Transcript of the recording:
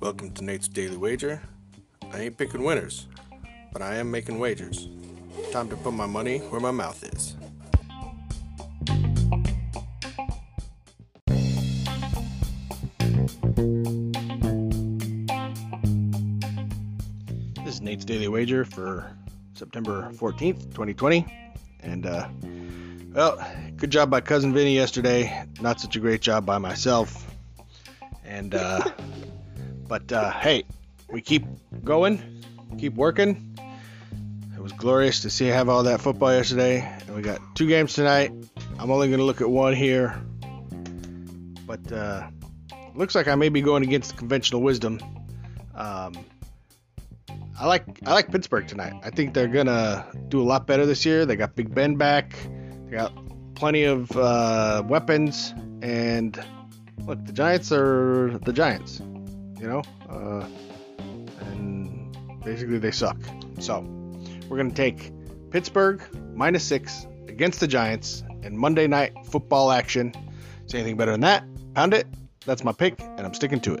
Welcome to Nate's Daily Wager. I ain't picking winners, but I am making wagers. Time to put my money where my mouth is. This is Nate's Daily Wager for September 14th, 2020. And, uh, well, good job by Cousin Vinny yesterday. Not such a great job by myself. And, uh, but, uh, hey, we keep going, keep working. It was glorious to see have all that football yesterday. And we got two games tonight. I'm only going to look at one here. But, uh, looks like I may be going against conventional wisdom. Um, I like I like Pittsburgh tonight. I think they're gonna do a lot better this year. They got Big Ben back. They got plenty of uh, weapons, and look, the Giants are the Giants. You know, uh, and basically they suck. So we're gonna take Pittsburgh minus six against the Giants in Monday night football action. See anything better than that? Pound it. That's my pick, and I'm sticking to it.